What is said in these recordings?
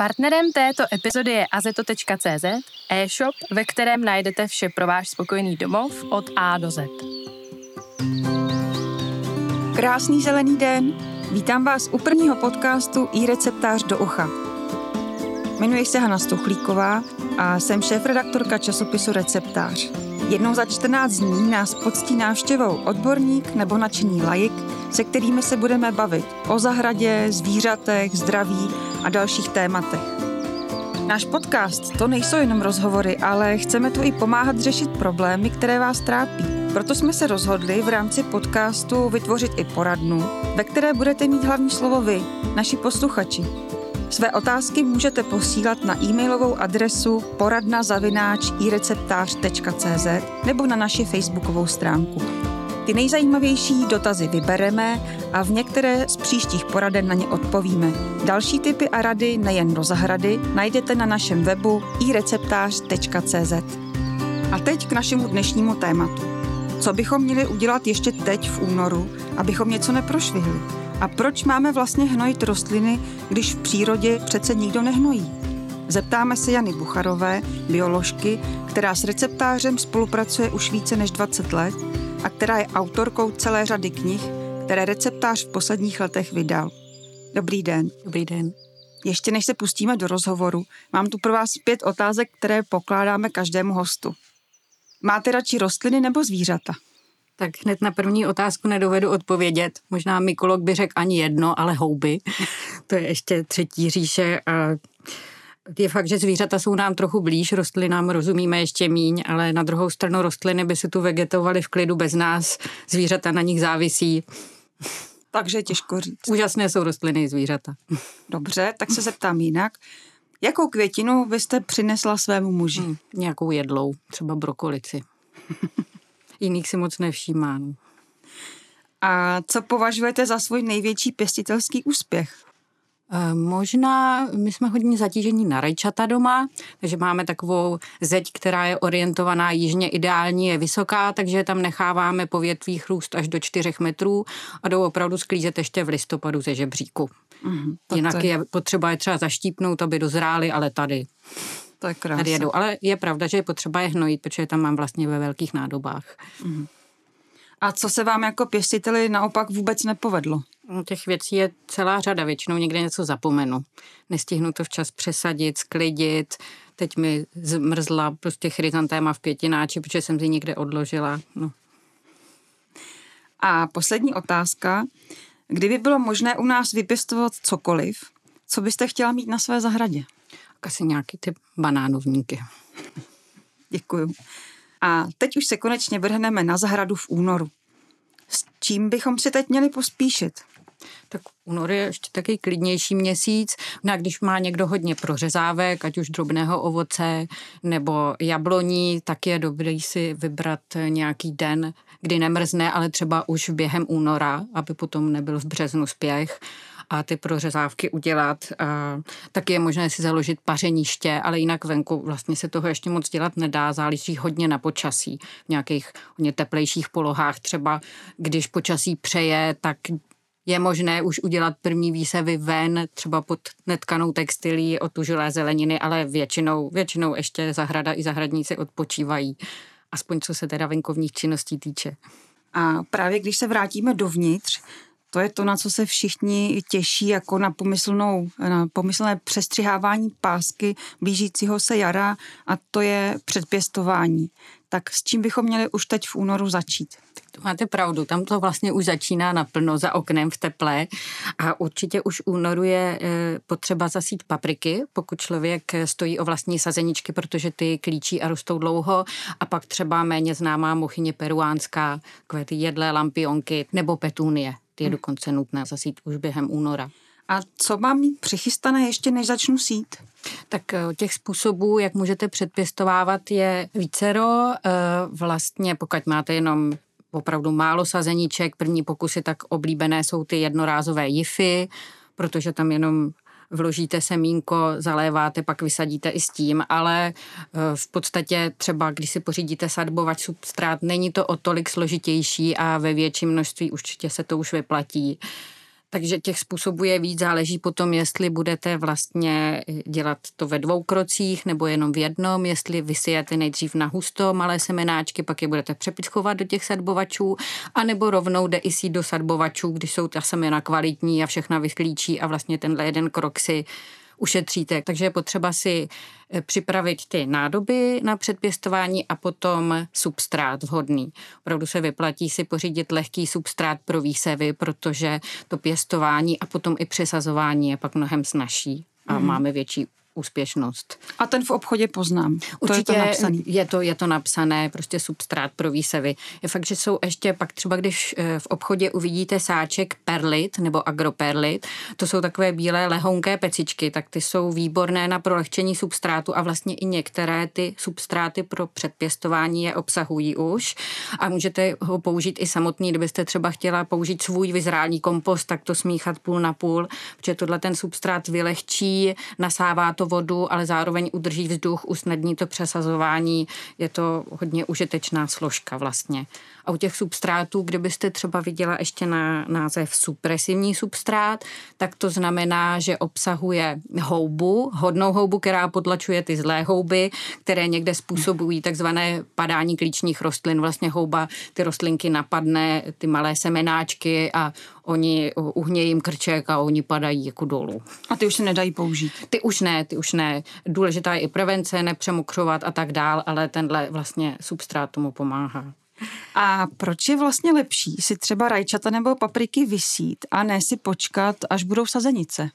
Partnerem této epizody je azeto.cz, e-shop, ve kterém najdete vše pro váš spokojený domov od A do Z. Krásný zelený den! Vítám vás u prvního podcastu i receptář do ucha. Jmenuji se Hana Stuchlíková a jsem šéf-redaktorka časopisu Receptář. Jednou za 14 dní nás poctí návštěvou odborník nebo nadšený lajik, se kterými se budeme bavit o zahradě, zvířatech, zdraví a dalších tématech. Náš podcast to nejsou jenom rozhovory, ale chceme tu i pomáhat řešit problémy, které vás trápí. Proto jsme se rozhodli v rámci podcastu vytvořit i poradnu, ve které budete mít hlavní slovo vy, naši posluchači. Své otázky můžete posílat na e-mailovou adresu poradnazavináč.ireceptář.cz nebo na naši facebookovou stránku. Ty nejzajímavější dotazy vybereme a v některé z příštích poraden na ně odpovíme. Další typy a rady nejen do zahrady najdete na našem webu ireceptář.cz. A teď k našemu dnešnímu tématu. Co bychom měli udělat ještě teď v únoru, abychom něco neprošvihli? A proč máme vlastně hnojit rostliny, když v přírodě přece nikdo nehnojí? Zeptáme se Jany Bucharové, bioložky, která s receptářem spolupracuje už více než 20 let a která je autorkou celé řady knih, které receptář v posledních letech vydal. Dobrý den. Dobrý den. Ještě než se pustíme do rozhovoru, mám tu pro vás pět otázek, které pokládáme každému hostu. Máte radši rostliny nebo zvířata? Tak hned na první otázku nedovedu odpovědět. Možná mykolog by řekl ani jedno, ale houby. to je ještě třetí říše. A je fakt, že zvířata jsou nám trochu blíž, rostlinám rozumíme ještě míň, ale na druhou stranu rostliny by se tu vegetovaly v klidu bez nás, zvířata na nich závisí. Takže těžko říct. Úžasné jsou rostliny i zvířata. Dobře, tak se zeptám jinak. Jakou květinu byste přinesla svému muži? Hmm, nějakou jedlou, třeba brokolici. Jiných si moc nevšímá. No. A co považujete za svůj největší pěstitelský úspěch? Eh, možná, my jsme hodně zatížení na rajčata doma, takže máme takovou zeď, která je orientovaná jižně ideální, je vysoká, takže tam necháváme po větvích růst až do 4 metrů a jdou opravdu sklízet ještě v listopadu ze žebříku. Mm, Jinak je potřeba je třeba zaštípnout, aby dozrály, ale tady. To je krásné. Tady jedou. Ale je pravda, že je potřeba je hnojit, protože tam mám vlastně ve velkých nádobách. Mm. A co se vám jako pěstiteli naopak vůbec nepovedlo? No, těch věcí je celá řada, většinou někde něco zapomenu. Nestihnu to včas přesadit, sklidit. Teď mi zmrzla prostě chryzantéma v pětináči, protože jsem si někde odložila. No. A poslední otázka. Kdyby bylo možné u nás vypěstovat cokoliv, co byste chtěla mít na své zahradě? Asi nějaký ty banánovníky. Děkuju. A teď už se konečně vrhneme na zahradu v únoru. S čím bychom si teď měli pospíšit? Tak únor je ještě taky klidnější měsíc. No a když má někdo hodně prořezávek, ať už drobného ovoce nebo jabloní, tak je dobrý si vybrat nějaký den, kdy nemrzne, ale třeba už během února, aby potom nebyl v březnu spěch a ty prořezávky udělat. A taky je možné si založit pařeniště, ale jinak venku vlastně se toho ještě moc dělat nedá, záleží hodně na počasí. V nějakých hodně teplejších polohách třeba, když počasí přeje, tak je možné už udělat první výsevy ven, třeba pod netkanou textilí, otužilé zeleniny, ale většinou, většinou ještě zahrada i zahradníci odpočívají, aspoň co se teda venkovních činností týče. A právě když se vrátíme dovnitř, to je to, na co se všichni těší, jako na, pomyslnou, na pomyslné přestřihávání pásky blížícího se jara a to je předpěstování. Tak s čím bychom měli už teď v únoru začít? Máte pravdu, tam to vlastně už začíná naplno za oknem v teple a určitě už únoru je e, potřeba zasít papriky, pokud člověk stojí o vlastní sazeničky, protože ty klíčí a rostou dlouho a pak třeba méně známá mochyně peruánská, ty jedlé lampionky nebo petunie ty je hm. dokonce nutné zasít už během února. A co mám mít přichystané ještě, než začnu sít? Tak eh, těch způsobů, jak můžete předpěstovávat, je vícero. Eh, vlastně pokud máte jenom opravdu málo sazeníček, první pokusy tak oblíbené jsou ty jednorázové jify, protože tam jenom vložíte semínko, zaléváte, pak vysadíte i s tím, ale e, v podstatě třeba, když si pořídíte sadbovač substrát, není to o tolik složitější a ve větším množství určitě se to už vyplatí. Takže těch způsobů je víc, záleží potom, jestli budete vlastně dělat to ve dvou krocích nebo jenom v jednom, jestli vysijete nejdřív na husto malé semenáčky, pak je budete přepichovat do těch sadbovačů, anebo rovnou jde i sít do sadbovačů, když jsou ta semena kvalitní a všechna vyklíčí a vlastně tenhle jeden krok si ušetříte. Takže je potřeba si eh, připravit ty nádoby na předpěstování a potom substrát vhodný. Opravdu se vyplatí si pořídit lehký substrát pro výsevy, protože to pěstování a potom i přesazování je pak mnohem snažší a mm. máme větší úspěšnost. A ten v obchodě poznám. Určitě to je, to napsaný. je to je to napsané, prostě substrát pro výsevy. Je fakt, že jsou ještě pak třeba, když eh, v obchodě uvidíte sáček perlit nebo agroperlit, to jsou takové bílé lehonké pecičky, tak ty jsou výborné na prolehčení substrátu a vlastně i některé ty substráty pro předpěstování je obsahují už a můžete ho použít i samotný, kdybyste třeba chtěla použít svůj vyzrálý kompost, tak to smíchat půl na půl, protože tohle ten substrát vylehčí, nasává to vodu, ale zároveň udrží vzduch, usnadní to přesazování. Je to hodně užitečná složka vlastně. A u těch substrátů, kdybyste třeba viděla ještě na název supresivní substrát, tak to znamená, že obsahuje houbu, hodnou houbu, která potlačuje ty zlé houby, které někde způsobují takzvané padání klíčních rostlin. Vlastně houba ty rostlinky napadne, ty malé semenáčky a oni uhnějí jim krček a oni padají jako dolů. A ty už se nedají použít? Ty už ne, ty už ne. Důležitá je i prevence, nepřemokřovat a tak dál, ale tenhle vlastně substrát tomu pomáhá. A proč je vlastně lepší si třeba rajčata nebo papriky vysít a ne si počkat, až budou sazenice?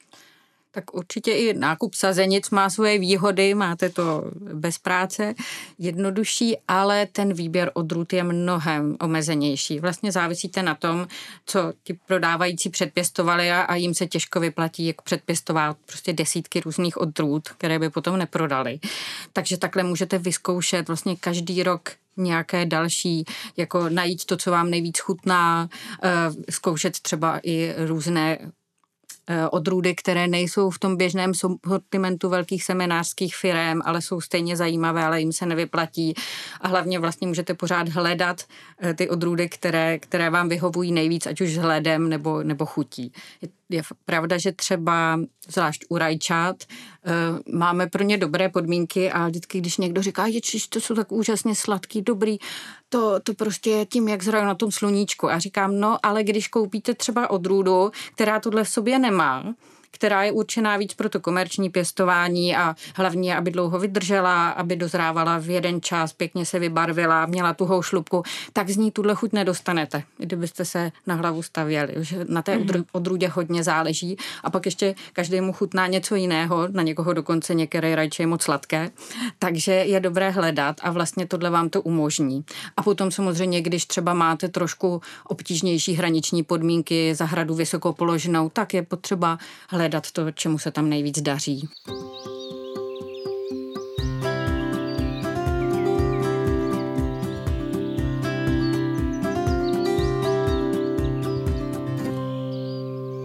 Tak určitě i nákup sazenic má svoje výhody, máte to bez práce, jednodušší, ale ten výběr odrůd je mnohem omezenější. Vlastně závisíte na tom, co ti prodávající předpěstovali a, a jim se těžko vyplatí, jak předpěstovat prostě desítky různých odrůd, které by potom neprodali. Takže takhle můžete vyzkoušet vlastně každý rok nějaké další, jako najít to, co vám nejvíc chutná, eh, zkoušet třeba i různé odrůdy, které nejsou v tom běžném sortimentu velkých seminářských firm, ale jsou stejně zajímavé, ale jim se nevyplatí. A hlavně vlastně můžete pořád hledat eh, ty odrůdy, které, které vám vyhovují nejvíc, ať už hledem nebo, nebo chutí. Je, pravda, že třeba zvlášť u rajčat eh, máme pro ně dobré podmínky a vždycky, když někdo říká, že to jsou tak úžasně sladký, dobrý, to, to prostě je tím, jak zrajou na tom sluníčku. A říkám, no, ale když koupíte třeba odrůdu, která tohle v sobě nemá, která je určená víc pro to komerční pěstování a hlavně, aby dlouho vydržela, aby dozrávala v jeden čas, pěkně se vybarvila, měla tuhou šlubku, tak z ní tuhle chuť nedostanete, kdybyste se na hlavu stavěli. Že na té mm-hmm. odrůdě hodně záleží a pak ještě každému chutná něco jiného, na někoho dokonce některé rajče je moc sladké, takže je dobré hledat a vlastně tohle vám to umožní. A potom samozřejmě, když třeba máte trošku obtížnější hraniční podmínky, zahradu vysoko položenou, tak je potřeba hledat hledat to, čemu se tam nejvíc daří.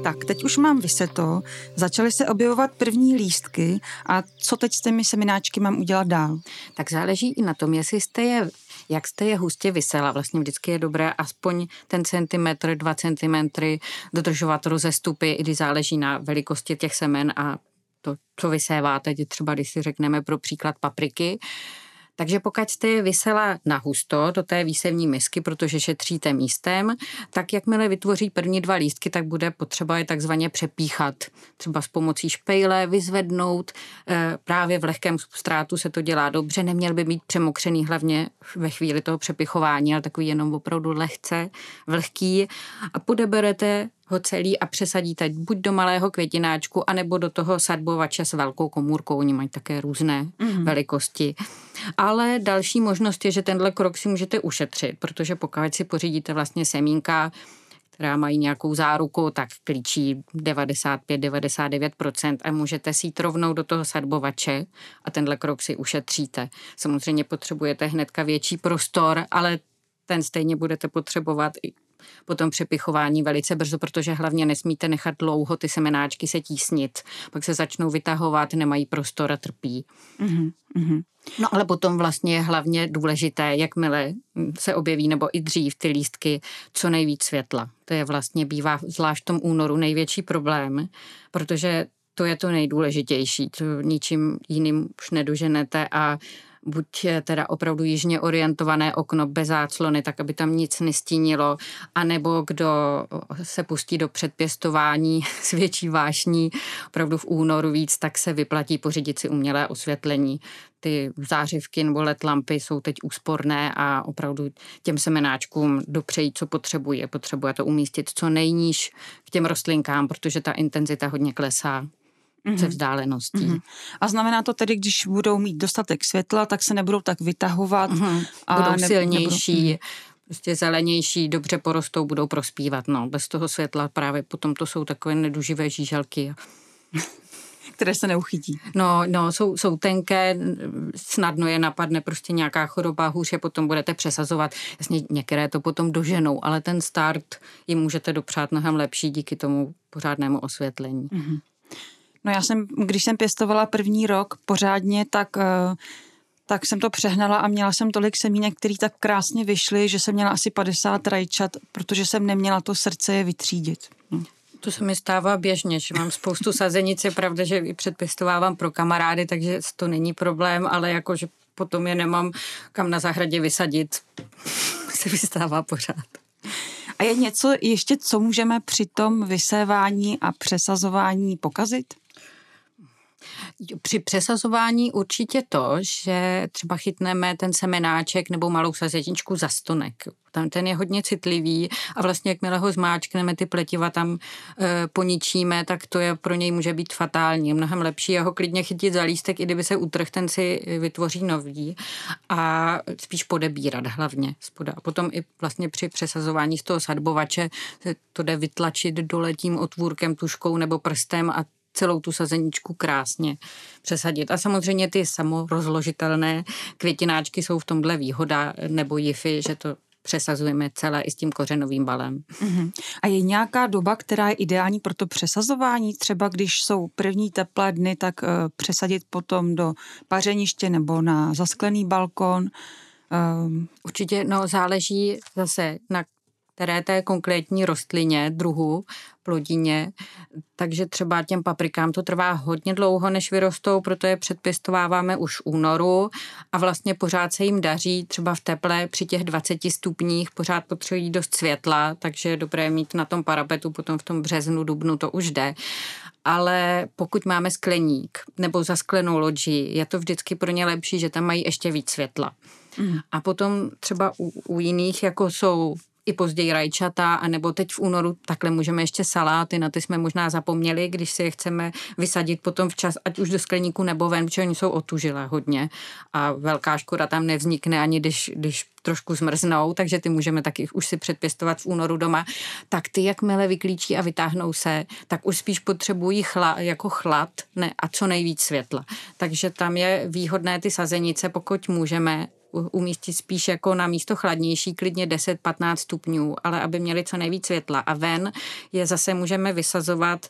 Tak, teď už mám vyseto, začaly se objevovat první lístky a co teď s těmi semináčky mám udělat dál? Tak záleží i na tom, jestli jste je jak jste je hustě vysela. Vlastně vždycky je dobré aspoň ten centimetr, dva centimetry dodržovat rozestupy, i když záleží na velikosti těch semen a to, co vyséváte, třeba když si řekneme pro příklad papriky, takže pokud jste je vysela na husto do té výsevní misky, protože šetříte místem, tak jakmile vytvoří první dva lístky, tak bude potřeba je takzvaně přepíchat. Třeba s pomocí špejle vyzvednout. Eh, právě v lehkém substrátu se to dělá dobře, neměl by mít přemokřený hlavně ve chvíli toho přepichování, ale takový jenom opravdu lehce, vlhký. A podeberete ho celý a přesadíte buď do malého květináčku, anebo do toho sadbovače s velkou komůrkou. Oni mají také různé mm-hmm. velikosti. Ale další možnost je, že tenhle krok si můžete ušetřit, protože pokud si pořídíte vlastně semínka, která mají nějakou záruku, tak klíčí 95-99% a můžete si jít rovnou do toho sadbovače a tenhle krok si ušetříte. Samozřejmě potřebujete hnedka větší prostor, ale ten stejně budete potřebovat i potom přepichování velice brzo, protože hlavně nesmíte nechat dlouho ty semenáčky se tísnit. Pak se začnou vytahovat, nemají prostor a trpí. Mm-hmm. No ale potom vlastně je hlavně důležité, jakmile se objeví, nebo i dřív ty lístky, co nejvíc světla. To je vlastně bývá zvlášť v tom únoru největší problém, protože to je to nejdůležitější, to ničím jiným už nedoženete a buď teda opravdu jižně orientované okno bez záclony, tak aby tam nic nestínilo, anebo kdo se pustí do předpěstování s větší vášní opravdu v únoru víc, tak se vyplatí pořídit si umělé osvětlení. Ty zářivky nebo LED lampy jsou teď úsporné a opravdu těm semenáčkům dopřejí, co potřebuje. Potřebuje to umístit co nejníž k těm rostlinkám, protože ta intenzita hodně klesá mm-hmm. ze vzdáleností. Mm-hmm. A znamená to tedy, když budou mít dostatek světla, tak se nebudou tak vytahovat. Mm-hmm. A budou ne, silnější, nebudou... prostě zelenější, dobře porostou, budou prospívat. No, bez toho světla právě potom to jsou takové neduživé žíželky. které se neuchytí. No, no jsou, jsou tenké, snadno je napadne prostě nějaká choroba, hůř je potom budete přesazovat. Jasně, některé to potom doženou, ale ten start jim můžete dopřát mnohem lepší díky tomu pořádnému osvětlení. Mm-hmm. No já jsem, když jsem pěstovala první rok pořádně, tak eh, tak jsem to přehnala a měla jsem tolik semínek, který tak krásně vyšly, že jsem měla asi 50 rajčat, protože jsem neměla to srdce je vytřídit. No. To se mi stává běžně, že mám spoustu sazenic, je pravda, že i předpěstovávám pro kamarády, takže to není problém, ale jakože potom je nemám kam na zahradě vysadit, se vystává pořád. A je něco ještě, co můžeme při tom vysévání a přesazování pokazit? Při přesazování určitě to, že třeba chytneme ten semenáček nebo malou sazeničku za stonek. Tam ten je hodně citlivý a vlastně jakmile ho zmáčkneme, ty pletiva tam e, poničíme, tak to je pro něj může být fatální. Mnohem lepší je ho klidně chytit za lístek, i kdyby se utrh, ten si vytvoří nový a spíš podebírat hlavně spoda. A potom i vlastně při přesazování z toho sadbovače to jde vytlačit dole tím otvůrkem, tuškou nebo prstem a celou tu sazeničku krásně přesadit. A samozřejmě ty samorozložitelné květináčky jsou v tomhle výhoda, nebo jify, že to přesazujeme celé i s tím kořenovým balem. Uh-huh. A je nějaká doba, která je ideální pro to přesazování? Třeba když jsou první teplé dny, tak uh, přesadit potom do pařeniště nebo na zasklený balkon? Uh... Určitě, no záleží zase na které té konkrétní rostlině, druhu, plodině, takže třeba těm paprikám to trvá hodně dlouho, než vyrostou, proto je předpěstováváme už v únoru a vlastně pořád se jim daří, třeba v teple při těch 20 stupních pořád potřebují dost světla, takže je dobré mít na tom parapetu, potom v tom březnu, dubnu to už jde. Ale pokud máme skleník nebo zasklenou loďi, je to vždycky pro ně lepší, že tam mají ještě víc světla. Mm. A potom třeba u, u jiných, jako jsou i později rajčata, anebo teď v únoru takhle můžeme ještě saláty, na ty jsme možná zapomněli, když si je chceme vysadit potom včas, ať už do skleníku nebo ven, protože oni jsou otužilé hodně a velká škoda tam nevznikne ani když, když trošku zmrznou, takže ty můžeme taky už si předpěstovat v únoru doma, tak ty jakmile vyklíčí a vytáhnou se, tak už spíš potřebují chla, jako chlad ne, a co nejvíc světla. Takže tam je výhodné ty sazenice, pokud můžeme umístit spíš jako na místo chladnější, klidně 10-15 stupňů, ale aby měli co nejvíc světla. A ven je zase můžeme vysazovat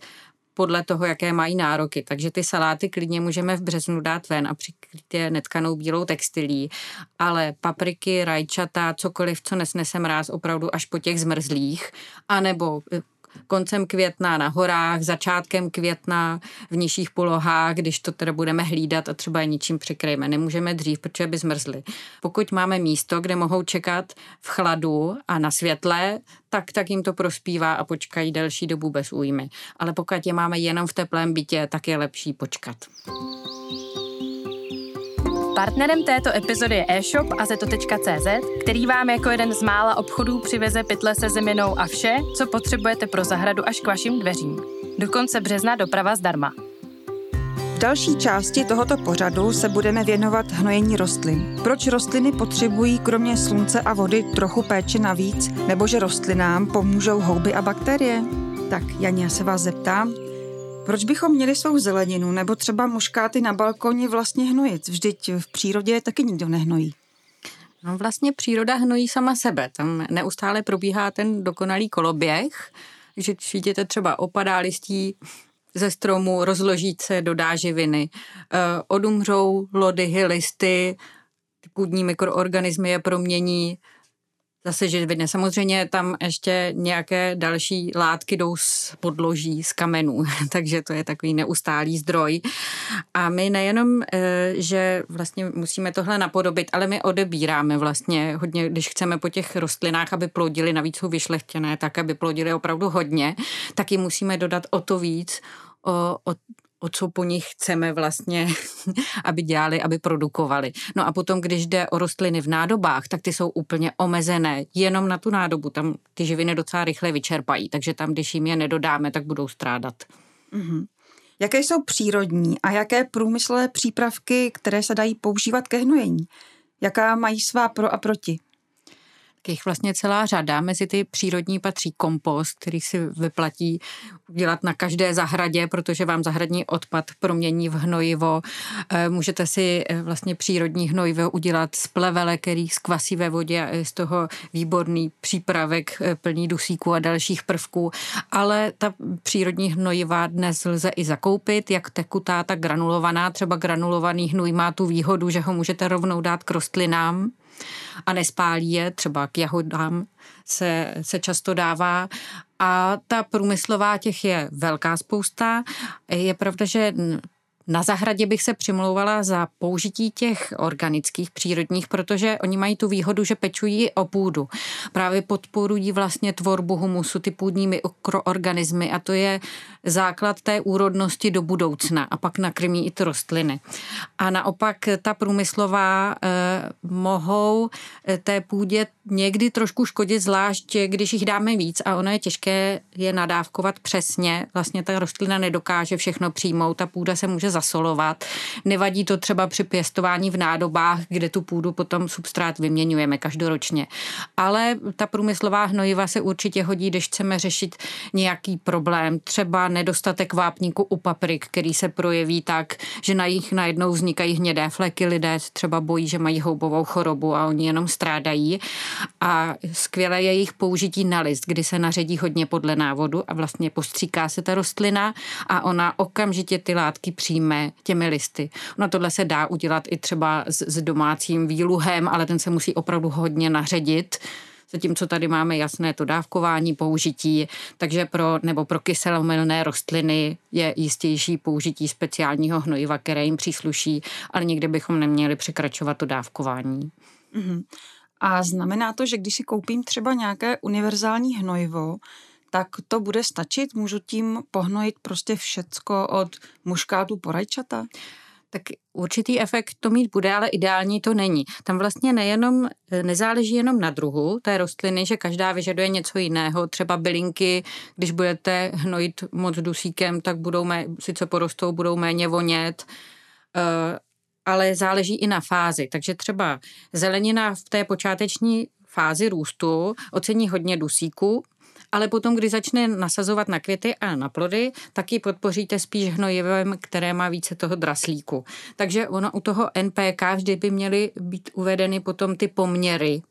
podle toho, jaké mají nároky. Takže ty saláty klidně můžeme v březnu dát ven a přikrýt je netkanou bílou textilí, ale papriky, rajčata, cokoliv, co nesnese mráz opravdu až po těch zmrzlých, anebo koncem května na horách, začátkem května v nižších polohách, když to teda budeme hlídat a třeba ničím překryjeme. Nemůžeme dřív, protože by zmrzly. Pokud máme místo, kde mohou čekat v chladu a na světle, tak, tak jim to prospívá a počkají delší dobu bez újmy. Ale pokud je máme jenom v teplém bytě, tak je lepší počkat. Partnerem této epizody je e-shop azeto.cz, který vám jako jeden z mála obchodů přiveze pytle se zeminou a vše, co potřebujete pro zahradu až k vašim dveřím. Do konce března doprava zdarma. V další části tohoto pořadu se budeme věnovat hnojení rostlin. Proč rostliny potřebují kromě slunce a vody trochu péče navíc, nebo že rostlinám pomůžou houby a bakterie? Tak, Janě, já se vás zeptám, proč bychom měli svou zeleninu nebo třeba muškáty na balkoně vlastně hnojit? Vždyť v přírodě taky nikdo nehnojí. No vlastně příroda hnojí sama sebe. Tam neustále probíhá ten dokonalý koloběh, že vidíte třeba opadá listí ze stromu, rozloží se, dodá živiny, eh, odumřou lodyhy, listy, ty půdní mikroorganismy je promění, zase živiny. Samozřejmě tam ještě nějaké další látky jdou z podloží, z kamenů, takže to je takový neustálý zdroj. A my nejenom, eh, že vlastně musíme tohle napodobit, ale my odebíráme vlastně hodně, když chceme po těch rostlinách, aby plodili, navíc jsou vyšlechtěné, tak aby plodili opravdu hodně, tak jim musíme dodat o to víc, o, o, o co po nich chceme vlastně, aby dělali, aby produkovali. No a potom, když jde o rostliny v nádobách, tak ty jsou úplně omezené jenom na tu nádobu. Tam ty živiny docela rychle vyčerpají, takže tam, když jim je nedodáme, tak budou strádat. Mm-hmm. Jaké jsou přírodní a jaké průmyslové přípravky, které se dají používat ke hnojení? Jaká mají svá pro a proti? Jich vlastně celá řada. Mezi ty přírodní patří kompost, který si vyplatí udělat na každé zahradě, protože vám zahradní odpad promění v hnojivo. Eh, můžete si eh, vlastně přírodní hnojivo udělat z plevele, který skvasí ve vodě a je z toho výborný přípravek eh, plný dusíku a dalších prvků. Ale ta přírodní hnojiva dnes lze i zakoupit, jak tekutá, tak granulovaná. Třeba granulovaný hnůj má tu výhodu, že ho můžete rovnou dát k rostlinám a nespálí je, třeba k jahodám se, se často dává. A ta průmyslová těch je velká spousta. Je pravda, že na zahradě bych se přimlouvala za použití těch organických, přírodních, protože oni mají tu výhodu, že pečují o půdu. Právě podporují vlastně tvorbu humusu, ty půdní mikroorganismy a to je základ té úrodnosti do budoucna a pak nakrmí i ty rostliny. A naopak ta průmyslová eh, mohou eh, té půdě někdy trošku škodit, zvlášť když jich dáme víc a ono je těžké je nadávkovat přesně. Vlastně ta rostlina nedokáže všechno přijmout, ta půda se může zasolovat. Nevadí to třeba při pěstování v nádobách, kde tu půdu potom substrát vyměňujeme každoročně. Ale ta průmyslová hnojiva se určitě hodí, když chceme řešit nějaký problém, třeba nedostatek vápníku u paprik, který se projeví tak, že na jich najednou vznikají hnědé fleky, lidé třeba bojí, že mají houbovou chorobu a oni jenom strádají. A skvělé je jejich použití na list, kdy se naředí hodně podle návodu a vlastně postříká se ta rostlina a ona okamžitě ty látky přijme těmi listy. No tohle se dá udělat i třeba s, s domácím výluhem, ale ten se musí opravdu hodně naředit zatímco tady máme jasné to dávkování, použití, takže pro, nebo pro kyselomilné rostliny je jistější použití speciálního hnojiva, které jim přísluší, ale nikdy bychom neměli překračovat to dávkování. Mm-hmm. A znamená to, že když si koupím třeba nějaké univerzální hnojivo, tak to bude stačit? Můžu tím pohnojit prostě všecko od muškátu po rajčata? tak určitý efekt to mít bude, ale ideální to není. Tam vlastně nejenom, nezáleží jenom na druhu té rostliny, že každá vyžaduje něco jiného. Třeba bylinky, když budete hnojit moc dusíkem, tak budou mé, sice porostou, budou méně vonět, eh, ale záleží i na fázi. Takže třeba zelenina v té počáteční fázi růstu ocení hodně dusíku, ale potom, když začne nasazovat na květy a na plody, tak ji podpoříte spíš hnojivem, které má více toho draslíku. Takže ono u toho NPK vždy by měly být uvedeny potom ty poměry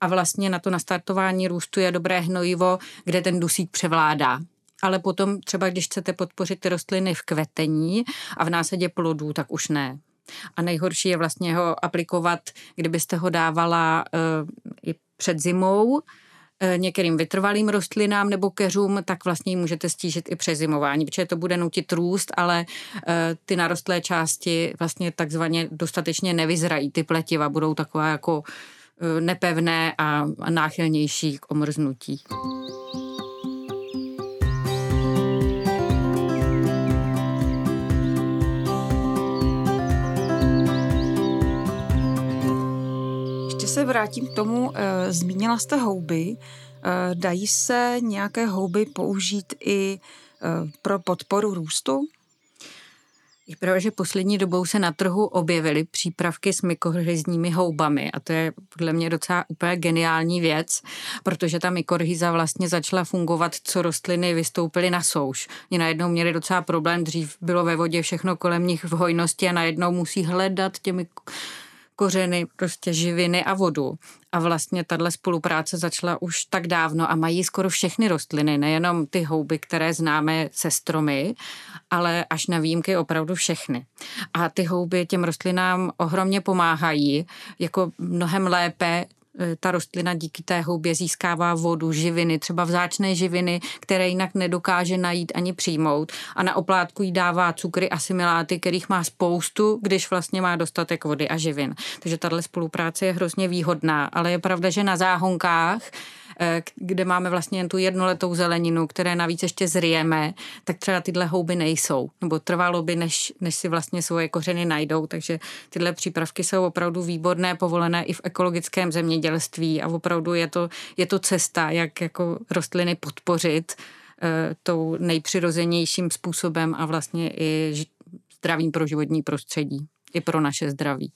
a vlastně na to nastartování růstu je dobré hnojivo, kde ten dusík převládá. Ale potom třeba, když chcete podpořit ty rostliny v kvetení a v násadě plodů, tak už ne. A nejhorší je vlastně ho aplikovat, kdybyste ho dávala uh, i před zimou, některým vytrvalým rostlinám nebo keřům, tak vlastně můžete stížit i přezimování, protože to bude nutit růst, ale eh, ty narostlé části vlastně takzvaně dostatečně nevyzrají. Ty pletiva budou takové jako nepevné a náchylnější k omrznutí. Vrátím k tomu, e, zmínila jste houby. E, dají se nějaké houby použít i e, pro podporu růstu? Je pravda, že poslední dobou se na trhu objevily přípravky s mykorhizními houbami a to je podle mě docela úplně geniální věc, protože ta mykorhiza vlastně začala fungovat, co rostliny vystoupily na souš. Oni najednou měli docela problém, dřív bylo ve vodě všechno kolem nich v hojnosti a najednou musí hledat těmi kořeny, prostě živiny a vodu. A vlastně tahle spolupráce začala už tak dávno a mají skoro všechny rostliny, nejenom ty houby, které známe se stromy, ale až na výjimky opravdu všechny. A ty houby těm rostlinám ohromně pomáhají, jako mnohem lépe ta rostlina díky té houbě získává vodu, živiny, třeba vzácné živiny, které jinak nedokáže najít ani přijmout a na oplátku jí dává cukry, asimiláty, kterých má spoustu, když vlastně má dostatek vody a živin. Takže tahle spolupráce je hrozně výhodná, ale je pravda, že na záhonkách Eh, kde máme vlastně jen tu jednoletou zeleninu, které navíc ještě zrijeme, tak třeba tyhle houby nejsou. Nebo trvalo by, než, než si vlastně svoje kořeny najdou. Takže tyhle přípravky jsou opravdu výborné, povolené i v ekologickém zemědělství a opravdu je to, je to cesta, jak jako rostliny podpořit uh, tou nejpřirozenějším způsobem a vlastně i zdravým pro životní prostředí, i pro naše zdraví.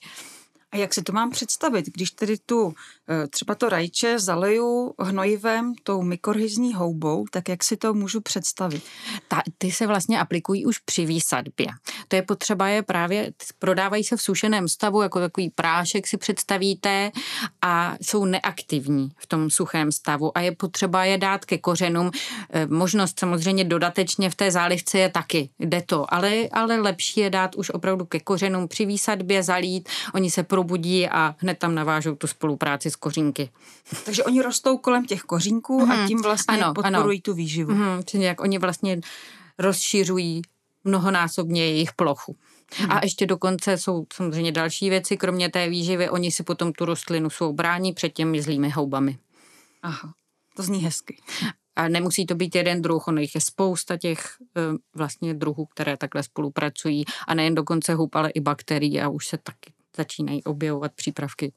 A jak si to mám představit, když tedy tu eh, třeba to rajče zaleju hnojivem, tou mykorhizní houbou, tak jak si to můžu představit? Ta, ty se vlastně aplikují už při výsadbě. To je potřeba je právě, prodávají se v sušeném stavu, jako takový prášek si představíte a jsou neaktivní v tom suchém stavu a je potřeba je dát ke kořenům. Eh, možnost samozřejmě dodatečně v té zálivce je taky, jde to, ale, ale lepší je dát už opravdu ke kořenům při výsadbě, zalít, oni se pro probudí a hned tam navážou tu spolupráci s kořínky. Takže oni rostou kolem těch kořínků hmm. a mhm. tím vlastně ano, podporují ano. tu výživu. Hmm, čili jak oni vlastně rozšiřují mnohonásobně jejich plochu. Hmm. A ještě dokonce jsou samozřejmě další věci, kromě té výživy, oni si potom tu rostlinu svou brání před těmi zlými houbami. Aha, to zní hezky. A nemusí to být jeden druh, ono jich je spousta těch eh, vlastně druhů, které takhle spolupracují a nejen dokonce hub, ale i bakterií a už se taky začínají objevovat přípravky.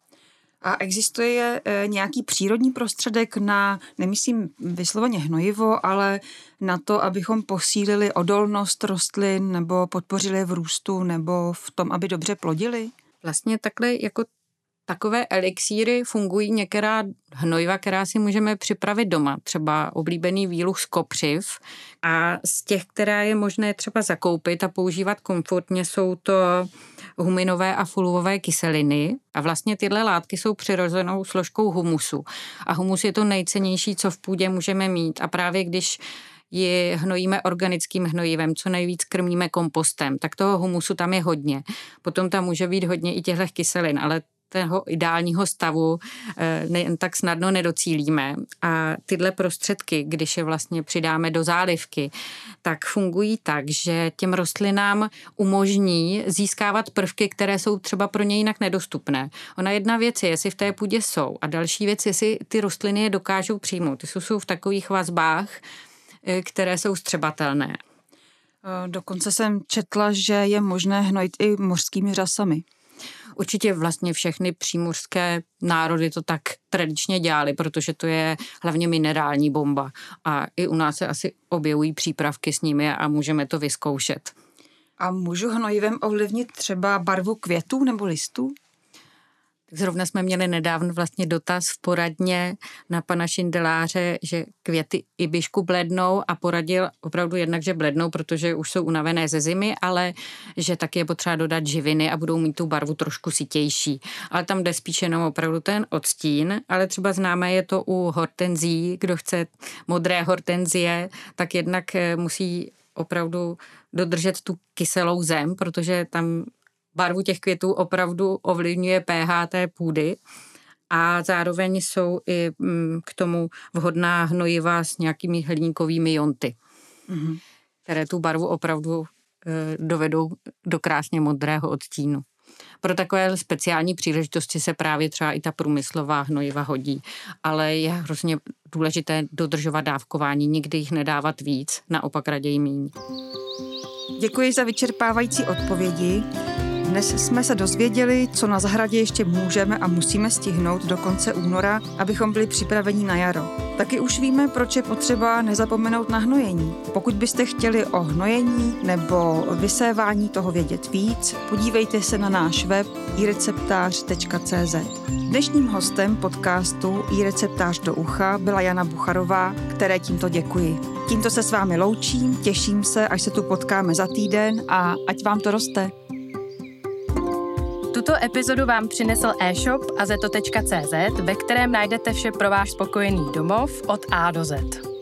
A existuje e, nějaký přírodní prostředek na, nemyslím vysloveně hnojivo, ale na to, abychom posílili odolnost rostlin nebo podpořili v růstu nebo v tom, aby dobře plodili? Vlastně takhle jako takové elixíry fungují některá hnojiva, která si můžeme připravit doma, třeba oblíbený výluch z kopřiv. A z těch, která je možné třeba zakoupit a používat komfortně, jsou to huminové a fulvové kyseliny. A vlastně tyhle látky jsou přirozenou složkou humusu. A humus je to nejcennější, co v půdě můžeme mít. A právě když ji hnojíme organickým hnojivem, co nejvíc krmíme kompostem, tak toho humusu tam je hodně. Potom tam může být hodně i těchto kyselin, ale toho ideálního stavu eh, ne, tak snadno nedocílíme. A tyhle prostředky, když je vlastně přidáme do zálivky, tak fungují tak, že těm rostlinám umožní získávat prvky, které jsou třeba pro ně jinak nedostupné. Ona jedna věc je, jestli v té půdě jsou a další věc, jestli ty rostliny je dokážou přijmout. Ty jsou v takových vazbách, eh, které jsou střebatelné. Eh, dokonce jsem četla, že je možné hnojit i mořskými řasami. Určitě vlastně všechny přímořské národy to tak tradičně dělali, protože to je hlavně minerální bomba. A i u nás se asi objevují přípravky s nimi a můžeme to vyzkoušet. A můžu hnojivem ovlivnit třeba barvu květů nebo listů? Zrovna jsme měli nedávno vlastně dotaz v poradně na pana Šindeláře, že květy i běžku blednou a poradil opravdu jednak, že blednou, protože už jsou unavené ze zimy, ale že taky je potřeba dodat živiny a budou mít tu barvu trošku sitější. Ale tam jde spíš jenom opravdu ten odstín, ale třeba známe je to u hortenzí, kdo chce modré hortenzie, tak jednak eh, musí opravdu dodržet tu kyselou zem, protože tam barvu těch květů opravdu ovlivňuje pH té půdy a zároveň jsou i mm, k tomu vhodná hnojiva s nějakými hliníkovými jonty, mm-hmm. které tu barvu opravdu e, dovedou do krásně modrého odstínu. Pro takové speciální příležitosti se právě třeba i ta průmyslová hnojiva hodí, ale je hrozně důležité dodržovat dávkování, nikdy jich nedávat víc, naopak raději míň. Děkuji za vyčerpávající odpovědi. Dnes jsme se dozvěděli, co na zahradě ještě můžeme a musíme stihnout do konce února, abychom byli připraveni na jaro. Taky už víme, proč je potřeba nezapomenout na hnojení. Pokud byste chtěli o hnojení nebo vysévání toho vědět víc, podívejte se na náš web ireceptář.cz. Dnešním hostem podcastu iReceptář do ucha byla Jana Bucharová, které tímto děkuji. Tímto se s vámi loučím, těším se, až se tu potkáme za týden a ať vám to roste. Tuto epizodu vám přinesl e-shop azeto.cz, ve kterém najdete vše pro váš spokojený domov od A do Z.